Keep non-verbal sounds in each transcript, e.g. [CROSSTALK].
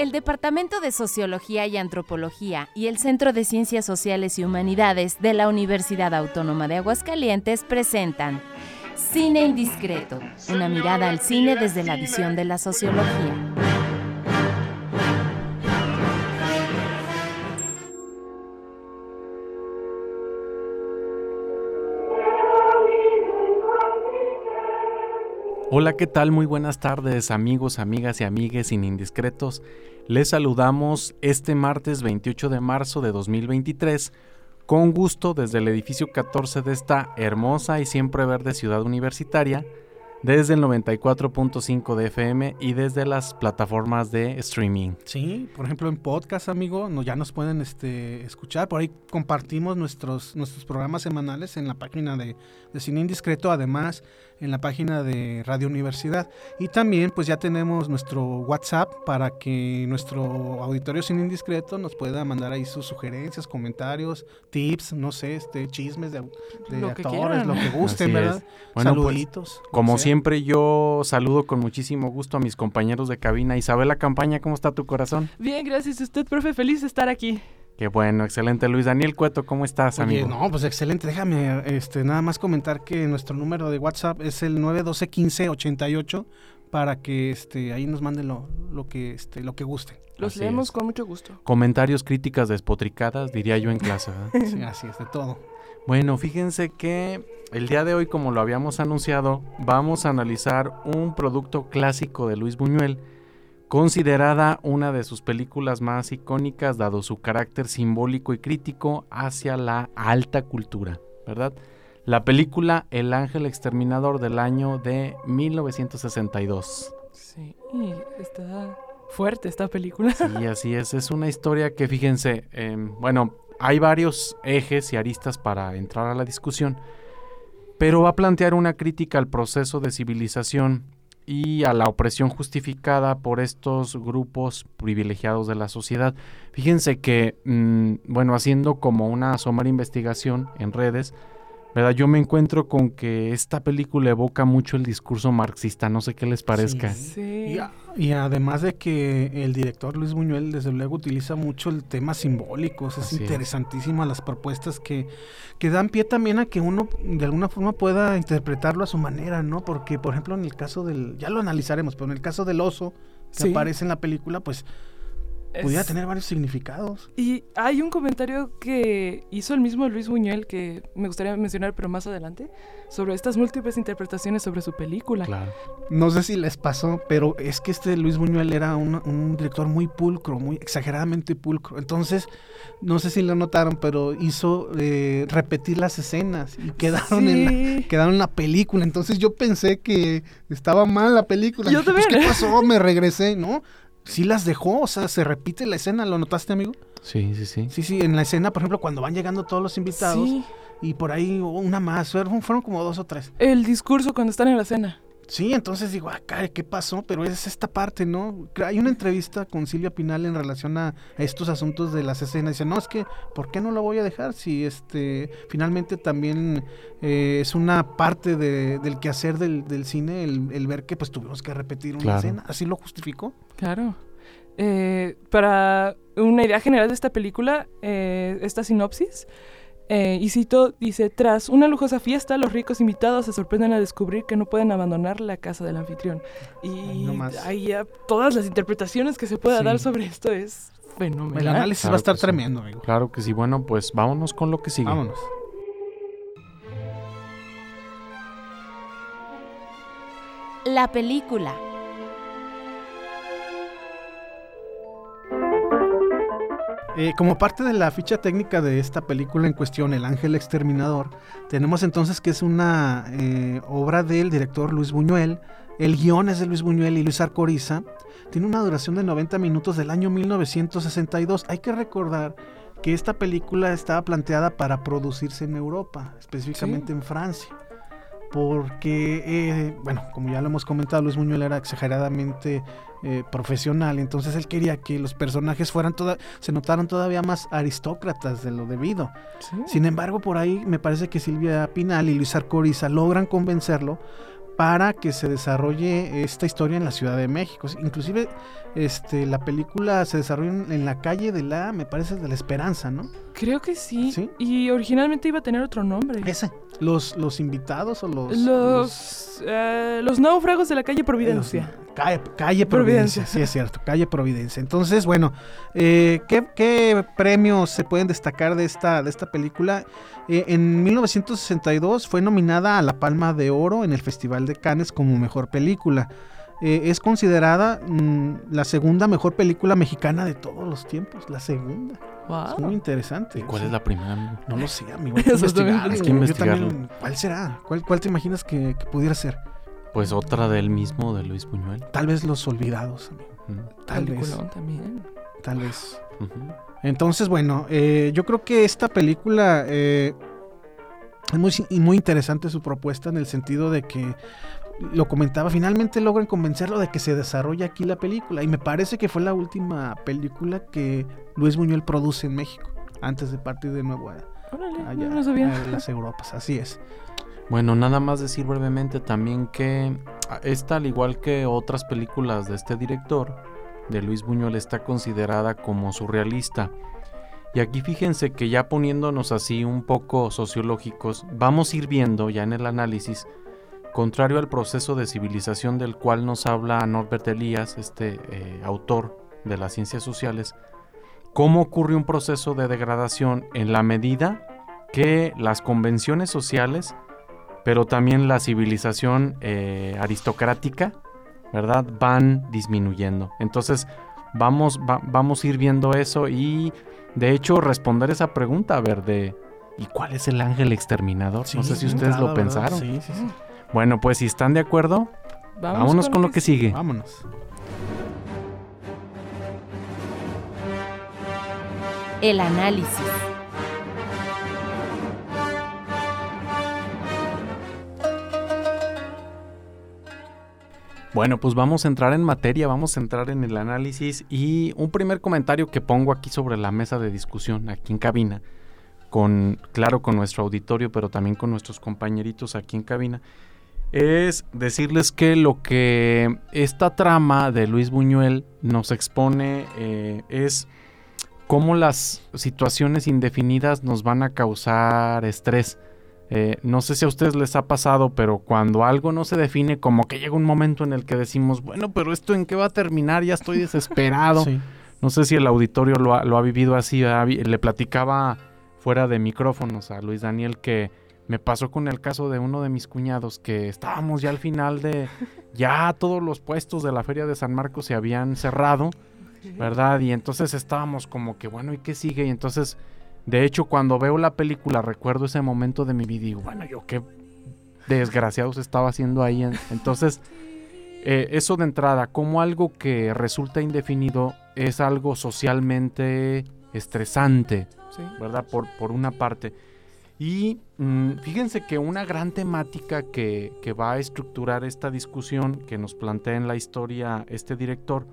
El Departamento de Sociología y Antropología y el Centro de Ciencias Sociales y Humanidades de la Universidad Autónoma de Aguascalientes presentan Cine Indiscreto, una mirada al cine desde la visión de la sociología. Hola, ¿qué tal? Muy buenas tardes amigos, amigas y amigues sin indiscretos. Les saludamos este martes 28 de marzo de 2023 con gusto desde el edificio 14 de esta hermosa y siempre verde ciudad universitaria desde el 94.5 de FM y desde las plataformas de streaming. Sí, por ejemplo en podcast, amigo, no, ya nos pueden este, escuchar. Por ahí compartimos nuestros, nuestros programas semanales en la página de, de Cine Indiscreto, además en la página de Radio Universidad. Y también pues ya tenemos nuestro WhatsApp para que nuestro auditorio Cine Indiscreto nos pueda mandar ahí sus sugerencias, comentarios, tips, no sé, este chismes de, de actores, lo que gusten, ¿verdad? Bueno, pues, Saluditos. como siempre yo saludo con muchísimo gusto a mis compañeros de cabina. Isabela Campaña, ¿cómo está tu corazón? Bien, gracias. Usted, profe, feliz de estar aquí. Qué bueno, excelente. Luis Daniel Cueto, ¿cómo estás, amigo? No, pues excelente. Déjame este, nada más comentar que nuestro número de WhatsApp es el 912 15 88 para que este, ahí nos manden lo, lo, que, este, lo que guste. Los leemos con mucho gusto. Comentarios, críticas despotricadas, diría yo en clase. sí, así es, de todo. Bueno, fíjense que el día de hoy, como lo habíamos anunciado, vamos a analizar un producto clásico de Luis Buñuel considerada una de sus películas más icónicas dado su carácter simbólico y crítico hacia la alta cultura, ¿verdad? La película El Ángel Exterminador del año de 1962. Sí, está fuerte esta película. Sí, así es. Es una historia que, fíjense, em, bueno, hay varios ejes y aristas para entrar a la discusión, pero va a plantear una crítica al proceso de civilización y a la opresión justificada por estos grupos privilegiados de la sociedad. Fíjense que, mm, bueno, haciendo como una somera investigación en redes, ¿verdad? Yo me encuentro con que esta película evoca mucho el discurso marxista, no sé qué les parezca. Sí, Y, además de que el director Luis Buñuel desde luego utiliza mucho el tema simbólico, es interesantísimo las propuestas que, que dan pie también a que uno de alguna forma pueda interpretarlo a su manera, ¿no? Porque por ejemplo en el caso del, ya lo analizaremos, pero en el caso del oso que aparece en la película, pues Podría tener varios significados. Y hay un comentario que hizo el mismo Luis Buñuel que me gustaría mencionar, pero más adelante, sobre estas múltiples interpretaciones sobre su película. Claro. No sé si les pasó, pero es que este Luis Buñuel era un, director muy pulcro, muy exageradamente pulcro. Entonces, no sé si lo notaron, pero hizo eh, repetir las escenas y quedaron, en la, quedaron en la película. Entonces yo pensé que estaba mal la película. Yo pues, ¿Qué pasó? Me regresé, ¿no? Sí las dejó, o sea, se repite la escena, ¿lo notaste, amigo? Sí, sí, sí. Sí, sí, en la escena, por ejemplo, cuando van llegando todos los invitados y por ahí una más, fueron, fueron como dos o tres. El discurso cuando están en la cena. Sí, entonces digo, acá, ¿qué pasó? Pero es esta parte, ¿no? Hay una entrevista con Silvia Pinal en relación a, estos asuntos de las escenas. Dice, no, es que, ¿por qué no lo voy a dejar? Si este, finalmente también eh, es una parte del quehacer del, del cine, el, ver que pues tuvimos que repetir una escena. ¿Así lo justificó? Claro. Eh, para una idea general de esta película, eh, esta sinopsis, eh, y cito, dice, tras una lujosa fiesta, los ricos invitados se sorprenden a descubrir que no pueden abandonar la casa del anfitrión. Y ahí ya todas las interpretaciones que se pueda dar sobre esto es fenomenal. El análisis va a estar tremendo, amigo. Claro que sí. Bueno, pues vámonos con lo que sigue. Vámonos. La película. Eh, como parte de la ficha técnica de esta película en cuestión, El Ángel Exterminador, tenemos entonces que es una eh, obra del director Luis Buñuel. El guion es de Luis Buñuel y Luis Arcoriza. Tiene una duración de 90 minutos del año 1962. Hay que recordar que esta película estaba planteada para producirse en Europa, específicamente en Francia porque, eh, bueno, como ya lo hemos comentado, Luis Buñuel era exageradamente eh, profesional, entonces él quería que los personajes fueran toda, se notaran todavía más aristócratas de lo debido. Sin embargo, por ahí me parece que Silvia Pinal y Luis Arcoriza logran convencerlo para que se desarrolle esta historia en la Ciudad de México. Inclusive este, la película se desarrolla en, la calle de la, me parece, de la Esperanza, ¿no? Creo que sí. Y originalmente iba a tener otro nombre. Ese. Los, los invitados o los... Los, eh, los, náufragos de la calle Providencia. calle, Providencia, sí es cierto, calle Providencia. Entonces, bueno, eh, ¿qué, premios se pueden destacar de esta, de esta película? Eh, en 1962 fue nominada a la Palma de Oro en el Festival de Cannes como mejor película. Eh, es considerada mm, la segunda mejor película mexicana de todos los tiempos. La segunda. Es muy interesante. ¿Y cuál es la primera, No lo sé, amigo. Hay [LAUGHS] que investigar. ¿Cuál será? ¿Cuál, ¿Cuál te imaginas que, pudiera ser? Pues otra del mismo, de Luis Buñuel. Tal vez Los Olvidados, amigo. Tal vez. también. Tal vez. Entonces, bueno, eh, yo creo que esta película eh, es muy, muy interesante su propuesta en el sentido de que lo comentaba, finalmente logran convencerlo de que se desarrolla aquí la película. Y me parece que fue la última película que Luis Buñuel produce en México, antes de partir de nuevo a, las Europas. Así es. Bueno, nada más decir brevemente también que esta, al igual que otras películas de este director, de Luis Buñuel, está considerada como surrealista. Y aquí fíjense que ya poniéndonos así un poco sociológicos, vamos a ir viendo ya en el análisis Contrario al proceso de civilización del cual nos habla Norbert Elias, este eh, autor de las ciencias sociales, cómo ocurre un proceso de degradación en la medida que las convenciones sociales, pero también la civilización eh, aristocrática, ¿verdad? Van disminuyendo. Entonces, vamos, vamos a ir viendo eso y, de hecho, responder esa pregunta, a ver, de ¿y cuál es el ángel exterminador? no sé si ustedes lo pensaron. Sí, sí, sí. Bueno, pues si están de acuerdo, vámonos con, lo que, sigue. Vámonos. El análisis. Bueno, pues vamos a entrar en materia, vamos a entrar en el análisis y un primer comentario que pongo aquí sobre la mesa de discusión, aquí en cabina, con, claro, con nuestro auditorio, pero también con nuestros compañeritos aquí en cabina, es decirles que lo que esta trama de Luis Buñuel nos expone eh, es cómo las situaciones indefinidas nos van a causar estrés. Eh, no sé si a ustedes les ha pasado, pero cuando algo no se define, como que llega un momento en el que decimos, bueno, pero esto en qué va a terminar, ya estoy desesperado. [LAUGHS] No sé si el auditorio lo ha, lo ha vivido así. Le platicaba fuera de micrófonos a Luis Daniel que me pasó con el caso de uno de mis cuñados que estábamos ya al final de, ya todos los puestos de la feria de San Marcos se habían cerrado, ¿verdad? Y entonces estábamos como que, bueno, ¿y qué sigue? Y entonces, de hecho, cuando veo la película, recuerdo ese momento de mi vida y digo, bueno, yo qué desgraciados estaba haciendo ahí. Entonces, eh, eso de entrada, como algo que resulta indefinido es algo socialmente estresante, ¿verdad? Por, por una parte. Y mm, fíjense que una gran temática que, va a estructurar esta discusión que nos plantea en la historia este director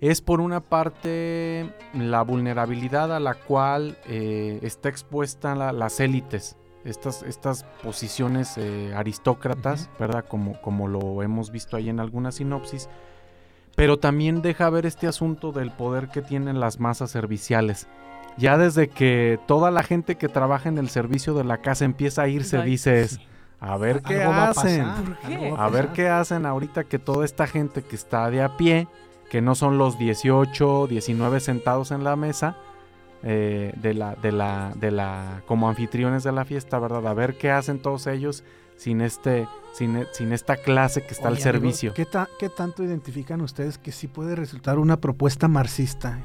es por una parte la vulnerabilidad a la cual eh, está expuesta las élites, estas, estas posiciones eh, aristócratas, ¿verdad? Como, como lo hemos visto ahí en alguna sinopsis, pero también deja ver este asunto del poder que tienen las masas serviciales ya desde que toda la gente que trabaja en el servicio de la casa empieza a irse, dices, a ver qué hacen. A, ver qué hacen ahorita que toda esta gente que está de a pie, que no son los 18, 19 sentados en la mesa, eh, de la, de la, de la, como anfitriones de la fiesta, ¿verdad? A ver qué hacen todos ellos sin este, sin, sin esta clase que está al servicio. ¿qué, ¿Qué tanto identifican ustedes que sí puede resultar una propuesta marxista?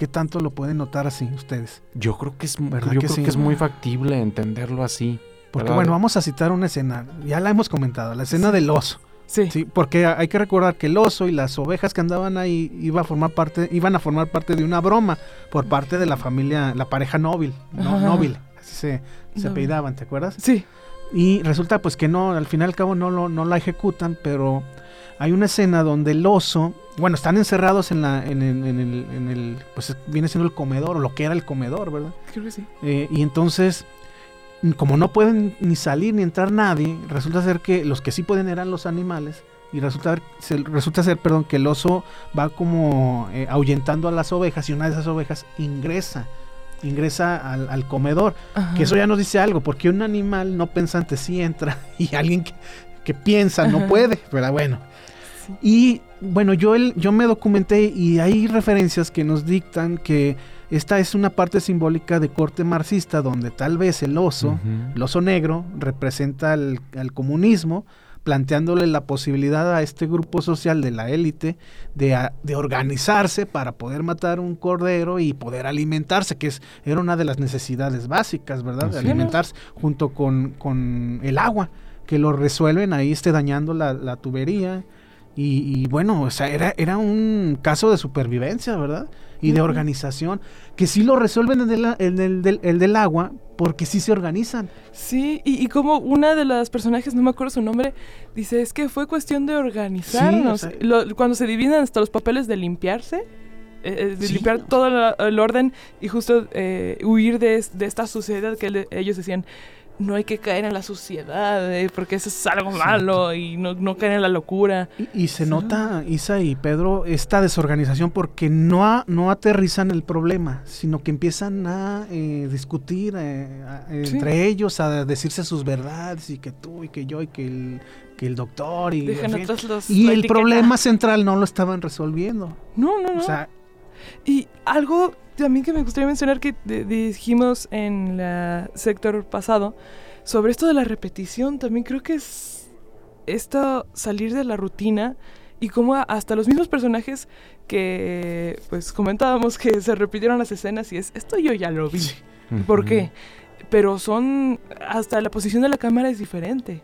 ¿Qué tanto lo pueden notar así ustedes? Yo creo que es, yo creo que es muy factible entenderlo así. Porque bueno, vamos a citar una escena, ya la hemos comentado, la escena del oso. Sí. sí. Porque hay que recordar que el oso y las ovejas que andaban ahí iba a formar parte, iban a formar parte de una broma por parte de la familia, la pareja Nóbil, no, Nóbil, así se, se apellidaban, ¿te acuerdas? Sí. Y resulta pues que no, al final y al cabo no, lo, no la ejecutan, pero hay una escena donde el oso, bueno, están encerrados en, la, en, el, en, el, pues viene siendo el comedor, o lo que era el comedor, ¿verdad? Creo que sí. Eh, y entonces como no pueden ni salir ni entrar nadie, resulta ser que los que sí pueden eran los animales y resulta, ser, resulta ser perdón, que el oso va como eh, ahuyentando a las ovejas y una de esas ovejas ingresa ingresa al, comedor. Que eso ya nos dice algo, porque un animal no pensante sí entra [LAUGHS] y alguien que, piensa no puede, pero bueno. Y bueno, yo, el, yo me documenté y hay referencias que nos dictan que esta es una parte simbólica de corte marxista donde tal vez el oso, el oso negro, representa al comunismo, planteándole la posibilidad a este grupo social de la élite de, de, organizarse para poder matar un cordero y poder alimentarse, que es, era una de las necesidades básicas, ¿verdad? De alimentarse junto con, con, el agua, que lo resuelven ahí esté dañando la, la tubería. Y, bueno, o sea, era, era un caso de supervivencia, ¿verdad? Y de organización, que sí lo resuelven en el, del, el del agua, porque sí se organizan. Sí, y, como una de las personajes, no me acuerdo su nombre, dice, es que fue cuestión de organizarnos. cuando se dividen hasta los papeles de limpiarse, eh, eh, de limpiar todo el, orden y justo eh, huir de, de, esta suciedad que ellos decían, no hay que caer en la suciedad, eh, porque eso es algo malo y no, no, caer en la locura. Y, se nota, Isa y Pedro, esta desorganización porque no, no aterrizan el problema, sino que empiezan a eh, discutir eh, entre ellos, a decirse sus verdades y que tú y que yo y que el, que el doctor y, y el problema central no lo estaban resolviendo. No, no, no. O sea, y algo también que me gustaría mencionar que dijimos en el sector pasado sobre esto de la repetición, también creo que es esto salir de la rutina y como hasta los mismos personajes que pues comentábamos que se repitieron las escenas y es esto yo ya lo vi. ¿Por qué? Pero son hasta la posición de la cámara es diferente.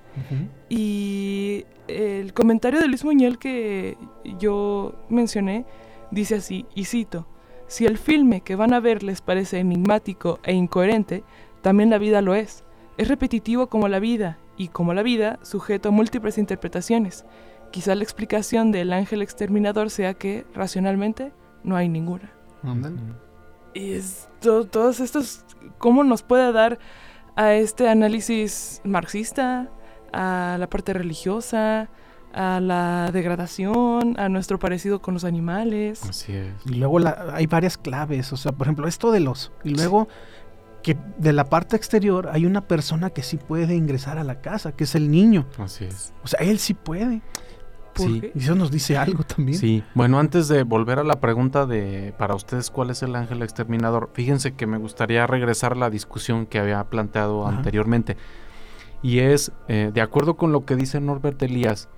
Y el comentario de Luis Muñel que yo mencioné dice así, y cito, si el filme que van a ver les parece enigmático e incoherente, también la vida lo es. Es repetitivo como la vida, y como la vida, sujeto a múltiples interpretaciones. Quizá la explicación del ángel exterminador sea que, racionalmente, no hay ninguna. Y es todos estos, ¿cómo nos puede dar a este análisis marxista, a la parte religiosa, a la degradación, a nuestro parecido con los animales. Así es. Y luego hay varias claves, o sea, por ejemplo, esto de los... Y luego que de la parte exterior hay una persona que sí puede ingresar a la casa, que es el niño. Así es. O sea, él sí puede. Sí. Y eso nos dice algo también. Sí, bueno, antes de volver a la pregunta de para ustedes cuál es el ángel exterminador, fíjense que me gustaría regresar a la discusión que había planteado anteriormente. Y es, eh, de acuerdo con lo que dice Norbert Elías,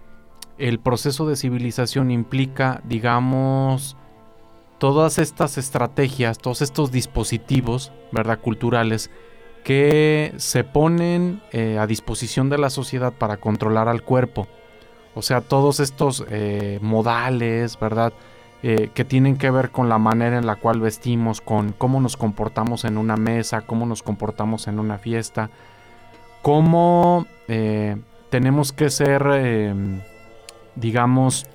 el proceso de civilización implica, digamos, todas estas estrategias, todos estos dispositivos, ¿verdad? Culturales que se ponen eh, a disposición de la sociedad para controlar al cuerpo. O sea, todos estos eh, modales, ¿verdad? Eh, que tienen que ver con la manera en la cual vestimos, con cómo nos comportamos en una mesa, cómo nos comportamos en una fiesta, cómo tenemos que ser digamos,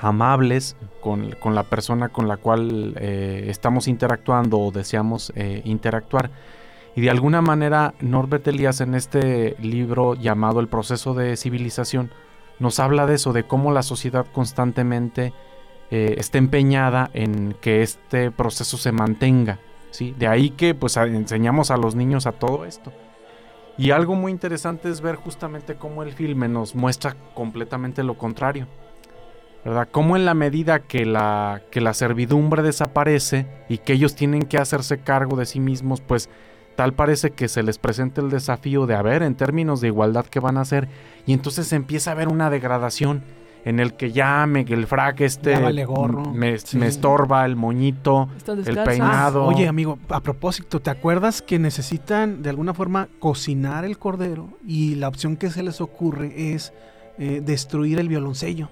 amables con, la persona con la cual eh, estamos interactuando o deseamos eh, interactuar. Y de alguna manera Norbert Elias en este libro llamado El proceso de civilización nos habla de eso, de cómo la sociedad constantemente eh, está empeñada en que este proceso se mantenga. ¿sí? De ahí que pues enseñamos a los niños a todo esto. Y algo muy interesante es ver justamente cómo el filme nos muestra completamente lo contrario. ¿Verdad? Cómo en la medida que la, que la servidumbre desaparece y que ellos tienen que hacerse cargo de sí mismos, pues tal parece que se les presenta el desafío de a ver en términos de igualdad qué van a hacer y entonces empieza a haber una degradación en el que ya me, el frac este Me, estorba el moñito, el peinado. oye, amigo, a propósito, ¿te acuerdas que necesitan de alguna forma cocinar el cordero y la opción que se les ocurre es eh, destruir el violoncello?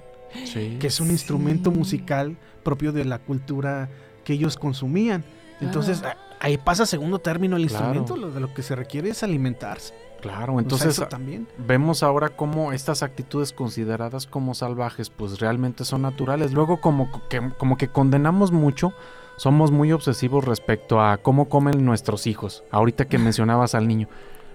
Que es un instrumento musical propio de la cultura que ellos consumían. Entonces, ah. ahí pasa segundo término el instrumento, lo de lo que se requiere es alimentarse. Claro, entonces también. vemos ahora cómo estas actitudes consideradas como salvajes pues realmente son naturales. Luego como que, como que condenamos mucho, somos muy obsesivos respecto a cómo comen nuestros hijos. Ahorita que [LAUGHS] mencionabas al niño.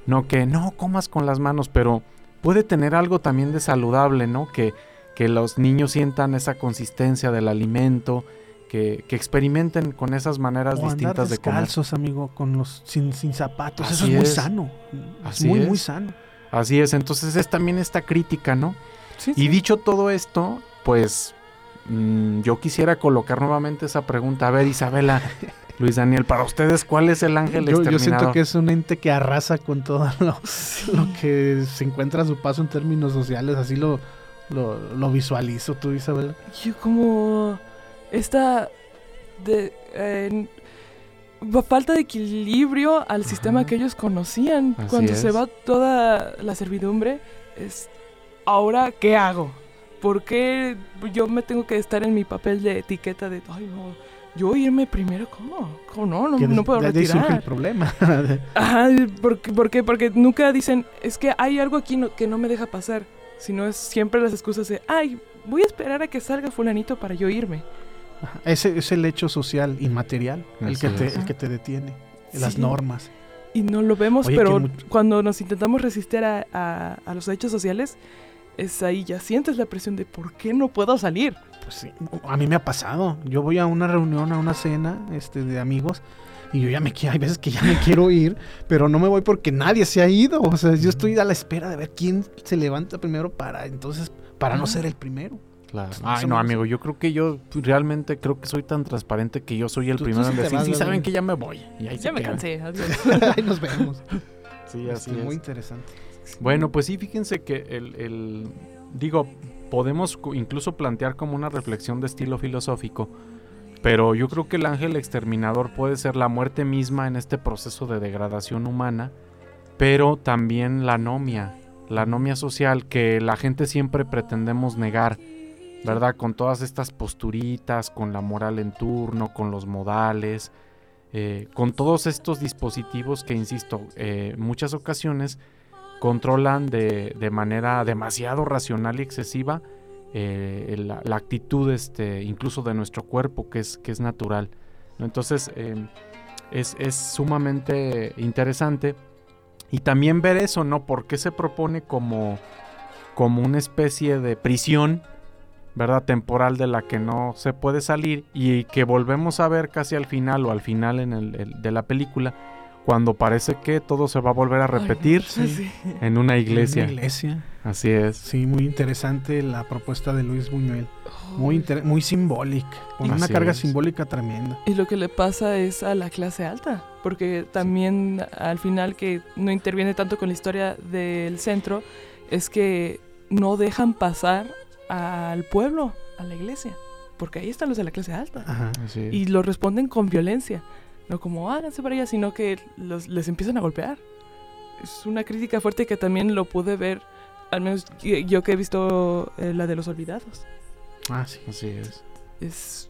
no que no comas con las manos, pero puede tener algo también de saludable, ¿no? Que, que los niños sientan esa consistencia del alimento, que, que experimenten con esas maneras O andar distintas de comer. descalzos, amigo, con los sin, sin zapatos. Eso Así es muy es. sano. Así es muy, muy es. sano. Así es, entonces es también esta crítica, ¿no? Sí, Y sí. dicho todo esto, pues mm, yo quisiera colocar nuevamente esa pregunta. A ver, Isabela, [LAUGHS] Luis Daniel, para ustedes, ¿cuál es el ángel Yo, yo exterminador? siento que es un ente que arrasa con todo [LAUGHS] lo, lo que se encuentra a su paso en términos sociales. Así lo, lo, lo visualizo tú, Isabel. Yo como esta de eh, falta de equilibrio al sistema que ellos conocían. Así Cuando se va toda la servidumbre, es ahora qué hago? ¿Por qué yo me tengo que estar en mi papel de etiqueta de ay no, yo irme primero cómo? ¿Cómo no? No, no de- puedo de ahí surge el retirar. problema. [LAUGHS] Ajá, ¿por qué? ¿por qué? Porque nunca dicen, es que hay algo aquí no- que no me deja pasar, sino es siempre las excusas de, ay, voy a esperar a que salga fulanito para yo irme. Ese es el hecho social inmaterial, el que, te, el que te detiene. Las Sí. normas. Y no lo vemos, Oye, pero cuando nos intentamos resistir a, a- a los hechos sociales, es ahí ya sientes la presión de ¿por qué no puedo salir? Pues sí, a mí me ha pasado. Yo voy a una reunión, a una cena este, de amigos y yo ya me quiero, hay veces que ya me [LAUGHS] quiero ir, pero no me voy porque nadie se ha ido. O sea, yo estoy a la espera de ver quién se levanta primero para entonces, para no ser el primero. Claro. Ay, no, amigo, yo creo que yo realmente creo que soy tan transparente que yo soy el Tú- tú primero sí en decir, vas, sí, saben que ya me voy. Y ahí se Ya me quedan. cansé, adiós. [LAUGHS] Ahí nos vemos. Sí, así Este, es. Muy interesante. Bueno, pues sí, fíjense que el, el- digo, podemos incluso plantear como una reflexión de estilo filosófico, pero yo creo que el ángel exterminador puede ser la muerte misma en este proceso de degradación humana, pero también la anomia, la anomia social que la gente siempre pretendemos negar, ¿verdad? Con todas estas posturitas, con la moral en turno, con los modales, eh, con todos estos dispositivos que, insisto, eh, muchas ocasiones controlan de, de manera demasiado racional y excesiva eh, la, la actitud este, incluso de nuestro cuerpo que es, que es natural. Entonces eh, es, es sumamente interesante y también ver eso, ¿no? ¿Por qué se propone como, como una especie de prisión, ¿verdad? Temporal de la que no se puede salir y que volvemos a ver casi al final o al final en el- el- de la película cuando parece que todo se va a volver a repetir Ay, no, sí. [LAUGHS] en una iglesia. Una iglesia. Así es. Sí, muy interesante la propuesta de Luis Buñuel. Muy, inter- muy simbólica. Con una Así carga es. simbólica tremenda. Y lo que le pasa es a la clase alta, porque también al final que no interviene tanto con la historia del centro, es que no dejan pasar al pueblo, a la iglesia, porque ahí están los de la clase alta. Ajá. Así es. Y lo responden con violencia, no como háganse para allá, sino que los, les empiezan a golpear. Es una crítica fuerte que también lo pude ver, al menos yo, yo que he visto eh, la de los olvidados. Ah, sí. Así es. es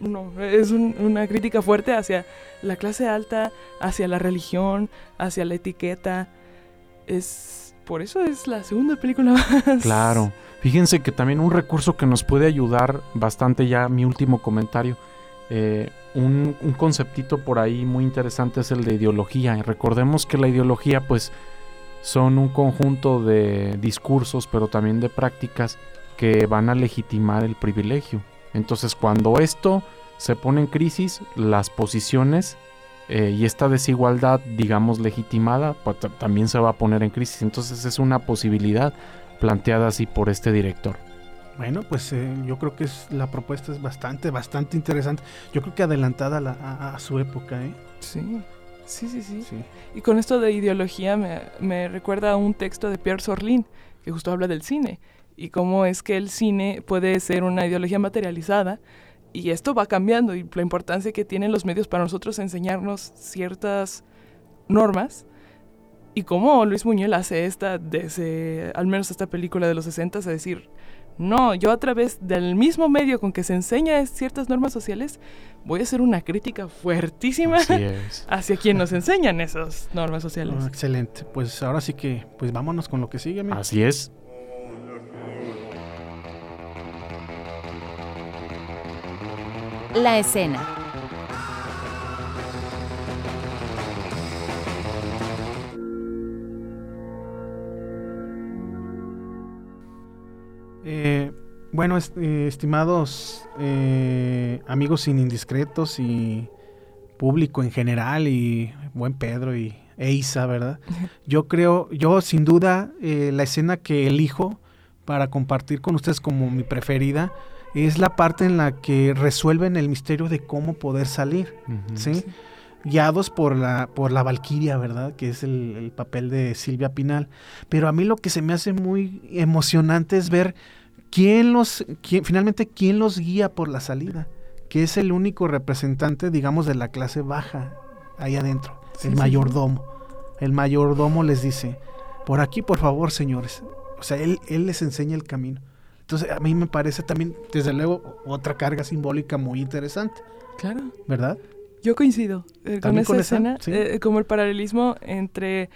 no, es un- una crítica fuerte hacia la clase alta, hacia la religión, hacia la etiqueta. Es por eso es la segunda película [LAUGHS] más. Claro. Fíjense que también un recurso que nos puede ayudar bastante ya mi último comentario. eh, un, conceptito por ahí muy interesante es el de ideología. Recordemos que la ideología pues son un conjunto de discursos pero también de prácticas que van a legitimar el privilegio. Entonces cuando esto se pone en crisis, las posiciones eh, y esta desigualdad, digamos, legitimada, pues, ta- también se va a poner en crisis. Entonces es una posibilidad planteada así por este director. Bueno, pues eh, yo creo que es, la propuesta es bastante, bastante interesante. Yo creo que adelantada a, la- a- a su época, ¿eh? Sí. Sí, sí, sí. Sí. Y con esto de ideología me, me recuerda a un texto de Pierre Sorlin, que justo habla del cine, y cómo es que el cine puede ser una ideología materializada, y esto va cambiando, y la importancia que tienen los medios para nosotros enseñarnos ciertas normas, y cómo Luis Buñuel hace esta, desde, al menos esta película de los 60, es decir, no, yo a través del mismo medio con que se enseña ciertas normas sociales, voy a hacer una crítica fuertísima [LAUGHS] hacia quien nos enseñan esas normas sociales. Ah, excelente. Pues ahora sí que, pues vámonos con lo que sigue, amigo. Así es. la escena. Eh, bueno, est eh, estimados eh, amigos sin indiscretos y público en general y buen Pedro y e Isa, ¿verdad? [LAUGHS] Yo creo, yo sin duda, eh, la escena que elijo para compartir con ustedes como mi preferida es la parte en la que resuelven el misterio de cómo poder salir, ¿sí? Guiados por la, por la Valquiria, ¿verdad? Que es el, papel de Silvia Pinal. Pero a mí lo que se me hace muy emocionante es ver quién los, quién, finalmente, quién los guía por la salida, que es el único representante, digamos, de la clase baja ahí adentro, el mayordomo. El mayordomo les dice, por aquí, por favor, señores. O sea, él, él les enseña el camino. Entonces, a mí me parece también, desde luego, otra carga simbólica muy interesante. Claro. ¿Verdad? Yo coincido eh, con esa escena, eh, como el paralelismo entre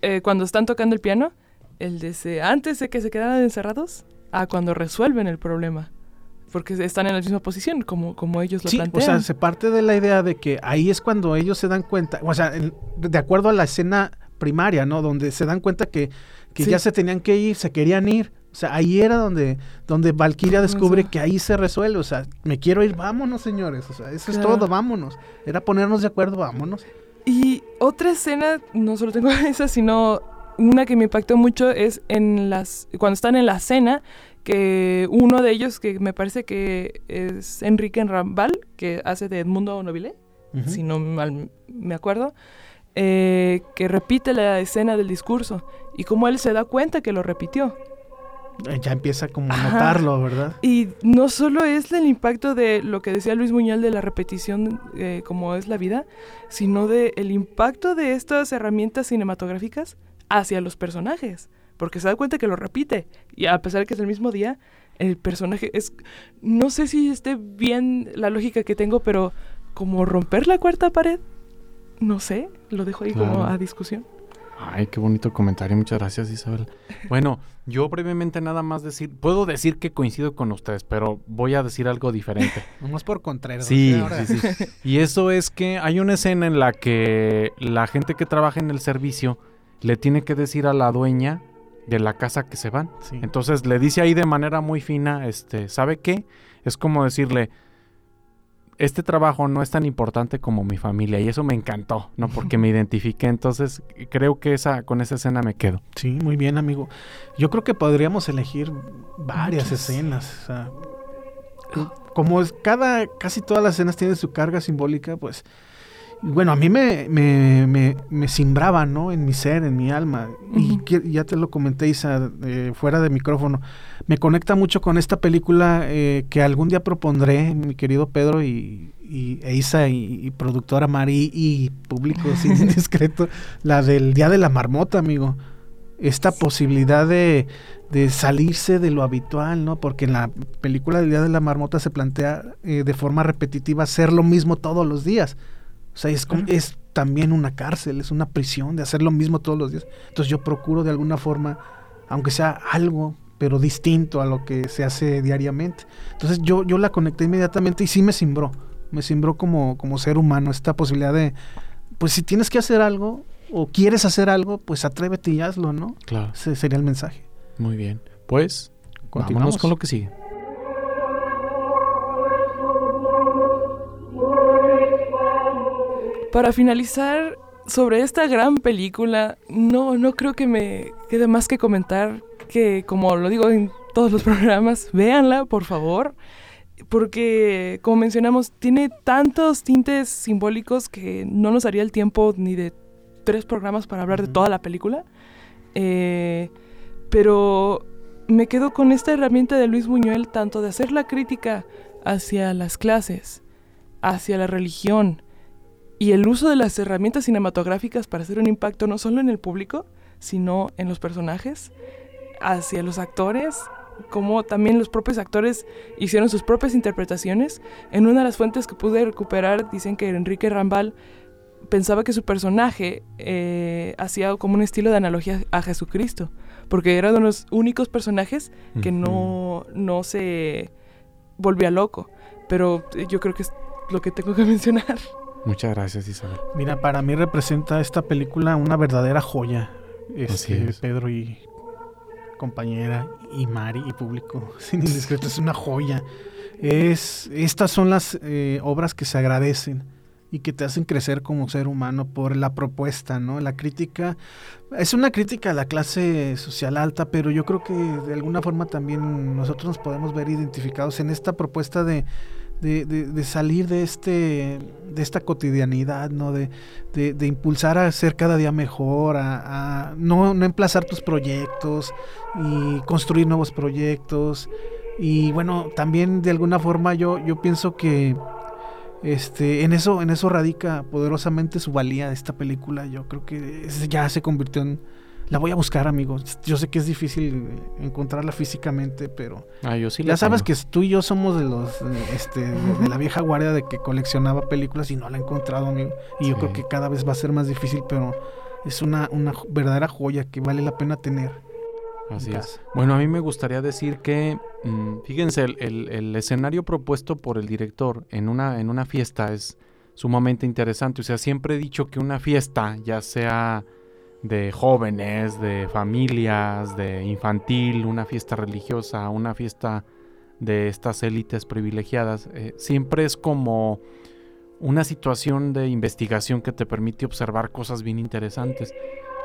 eh, cuando están tocando el piano, el de antes de que se quedaran encerrados, a cuando resuelven el problema. Porque están en la misma posición, como, como ellos lo sí, plantean. O sea, se parte de la idea de que ahí es cuando ellos se dan cuenta, o sea, de acuerdo a la escena primaria, ¿no? Donde se dan cuenta que, que ya se tenían que ir, se querían ir. O sea, ahí era donde, donde Valkyria descubre que ahí se resuelve. O sea, me quiero ir, vámonos, señores. O sea, eso es todo, vámonos. Era ponernos de acuerdo, vámonos. Y otra escena, no solo tengo [LAUGHS] esa, sino una que me impactó mucho es en las cuando están en la cena que uno de ellos que me parece que es Enrique Rambal que hace de Edmundo Nobile si no mal me acuerdo eh, que repite la escena del discurso y como él se da cuenta que lo repitió ya empieza como a notarlo, ¿verdad? Y no solo es el impacto de lo que decía Luis Muñal de la repetición eh, como es la vida, sino de el impacto de estas herramientas cinematográficas hacia los personajes, porque se da cuenta que lo repite y a pesar de que es el mismo día, el personaje es no sé si esté bien la lógica que tengo, pero como romper la cuarta pared, no sé, lo dejo ahí como a discusión. Ay, qué bonito comentario, muchas gracias Isabel. Bueno, yo brevemente nada más decir, puedo decir que coincido con ustedes, pero voy a decir algo diferente. [LAUGHS] Vamos por. Sí, sí, sí. [LAUGHS] Y eso es que hay una escena en la que la gente que trabaja en el servicio le tiene que decir a la dueña de la casa que se van. Entonces le dice ahí de manera muy fina, este, ¿sabe qué? Es como decirle, este trabajo no es tan importante como mi familia y eso me encantó, ¿no? Porque me identifiqué, entonces creo que esa con esa escena me quedo. Sí, muy bien, amigo. Yo creo que podríamos elegir varias escenas, como es, cada casi todas las escenas tienen su carga simbólica, pues bueno, a mí me, me, me, me simbraba, ¿no? En mi ser, en mi alma. Y ya te lo comenté, Isa, eh, fuera de micrófono. Me conecta mucho con esta película eh, que algún día propondré, mi querido Pedro y, y e Isa y, productora Mari y público [LAUGHS] sin indiscreto, la del Día de la Marmota, amigo. Esta posibilidad de, de, salirse de lo habitual, ¿no? Porque en la película del Día de la Marmota se plantea eh, de forma repetitiva hacer lo mismo todos los días. O sea, es, es también una cárcel, es una prisión de hacer lo mismo todos los días. Entonces yo procuro de alguna forma, aunque sea algo, pero distinto a lo que se hace diariamente. Entonces yo, yo la conecté inmediatamente y sí me simbró. Me simbró como, como ser humano esta posibilidad de, pues si tienes que hacer algo o quieres hacer algo, pues atrévete y hazlo, ¿no? Claro. Ese sería el mensaje. Muy bien. Pues, continuamos con lo que sigue. Para finalizar, sobre esta gran película, no, no creo que me quede más que comentar que, como lo digo en todos los [LAUGHS] programas, véanla, por favor. Porque, como mencionamos, tiene tantos tintes simbólicos que no nos haría el tiempo ni de tres programas para hablar de toda la película. Eh, pero me quedo con esta herramienta de Luis Buñuel, tanto de hacer la crítica hacia las clases, hacia la religión, y el uso de las herramientas cinematográficas para hacer un impacto no solo en el público, sino en los personajes, hacia los actores, como también los propios actores hicieron sus propias interpretaciones. En una de las fuentes que pude recuperar dicen que Enrique Rambal pensaba que su personaje eh, hacía como un estilo de analogía a Jesucristo, porque era uno de los únicos personajes que no, no se volvía loco. Pero yo creo que es lo que tengo que [LAUGHS] mencionar. Muchas gracias, Isabel. Mira, para mí representa esta película una verdadera joya, este, Pedro y compañera y Mari y público [LAUGHS] sin indiscreto, es una joya. Es, estas son las eh, obras que se agradecen y que te hacen crecer como ser humano por la propuesta, ¿no? La crítica es una crítica a la clase social alta, pero yo creo que de alguna forma también nosotros nos podemos ver identificados en esta propuesta de, de, salir de este de esta cotidianidad, ¿no? De, de, impulsar a ser cada día mejor, a, no, no emplazar tus proyectos y construir nuevos proyectos. Y bueno, también de alguna forma yo, yo pienso que este, en eso, en eso radica poderosamente su valía de esta película. Yo creo que ya se convirtió en. La voy a buscar, amigos. Yo sé que es difícil encontrarla físicamente, pero. Ah, yo sí ya sabes que tú y yo somos de los. Este, de la vieja guardia de que coleccionaba películas y no la he encontrado, amigo. Y yo creo que cada vez va a ser más difícil, pero es una, una verdadera joya que vale la pena tener. Así es. Bueno, a mí me gustaría decir que, mm, fíjense, el, escenario propuesto por el director en una, en una fiesta es sumamente interesante. O sea, siempre he dicho que una fiesta, ya sea de jóvenes, de familias, de infantil, una fiesta religiosa, una fiesta de estas élites privilegiadas, eh, siempre es como una situación de investigación que te permite observar cosas bien interesantes.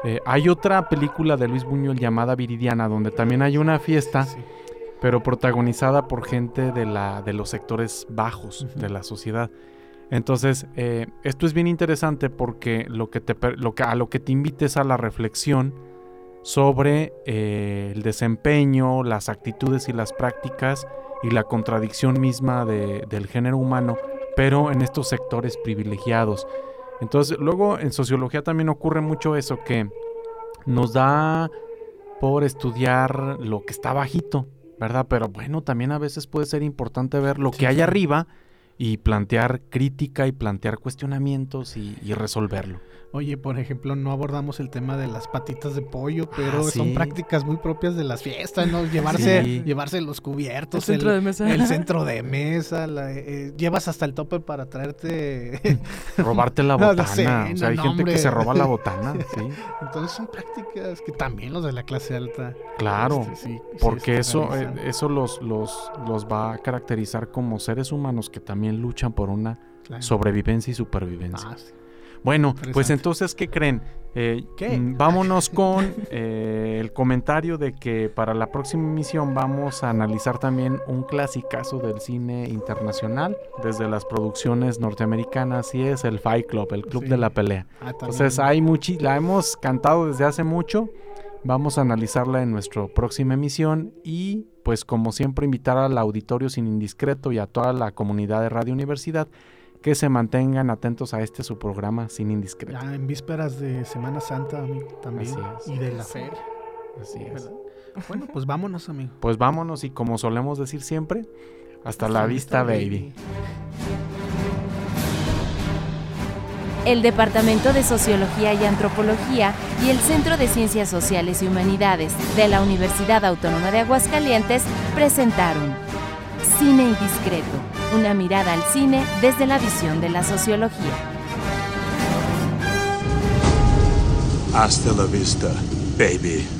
Eh, hay otra película de Luis Buñuel llamada Viridiana, donde también hay una fiesta, pero protagonizada por gente de, la, de los sectores bajos de la sociedad. Entonces, eh, esto es bien interesante porque lo que te, lo que, a lo que te invites a la reflexión sobre eh, el desempeño, las actitudes y las prácticas y la contradicción misma del género humano, pero en estos sectores privilegiados. Entonces, luego en sociología también ocurre mucho eso que nos da por estudiar lo que está bajito, ¿verdad? Pero bueno, también a veces puede ser importante ver lo que hay arriba y plantear crítica y plantear cuestionamientos y, resolverlo. Oye, por ejemplo, no abordamos el tema de las patitas de pollo, ah, pero son prácticas muy propias de las fiestas, ¿no? Llevarse, llevarse los cubiertos, el centro de mesa, el [LAUGHS] centro de mesa eh, llevas hasta el tope para traerte... [LAUGHS] Robarte la [LAUGHS] botana. o sea, hay gente que se roba la botana, sí. Entonces son prácticas que también los de la clase alta... Claro, este, porque eso, eh, eso los, los, los va a caracterizar como seres humanos que también luchan por una sobrevivencia y supervivencia. Ah, bueno, pues entonces, ¿qué creen? Eh, mm, vámonos con eh, el comentario de que para la próxima emisión vamos a analizar también un clasicazo del cine internacional, desde las producciones norteamericanas, y es el Fight Club, el Club de la Pelea. Ah, entonces, hay muchi la hemos cantado desde hace mucho. Vamos a analizarla en nuestra próxima emisión y pues como siempre invitar al auditorio sin indiscreto y a toda la comunidad de Radio Universidad que se mantengan atentos a este su programa sin indiscreto. Ya en vísperas de Semana Santa, amigo, también. Y de la feria. Así es. Bueno, pues vámonos, amigo. Pues vámonos y como solemos decir siempre, hasta, la, vista, baby. El Departamento de Sociología y Antropología y el Centro de Ciencias Sociales y Humanidades de la Universidad Autónoma de Aguascalientes presentaron Cine Indiscreto, una mirada al cine desde la visión de la sociología. Hasta la vista, baby.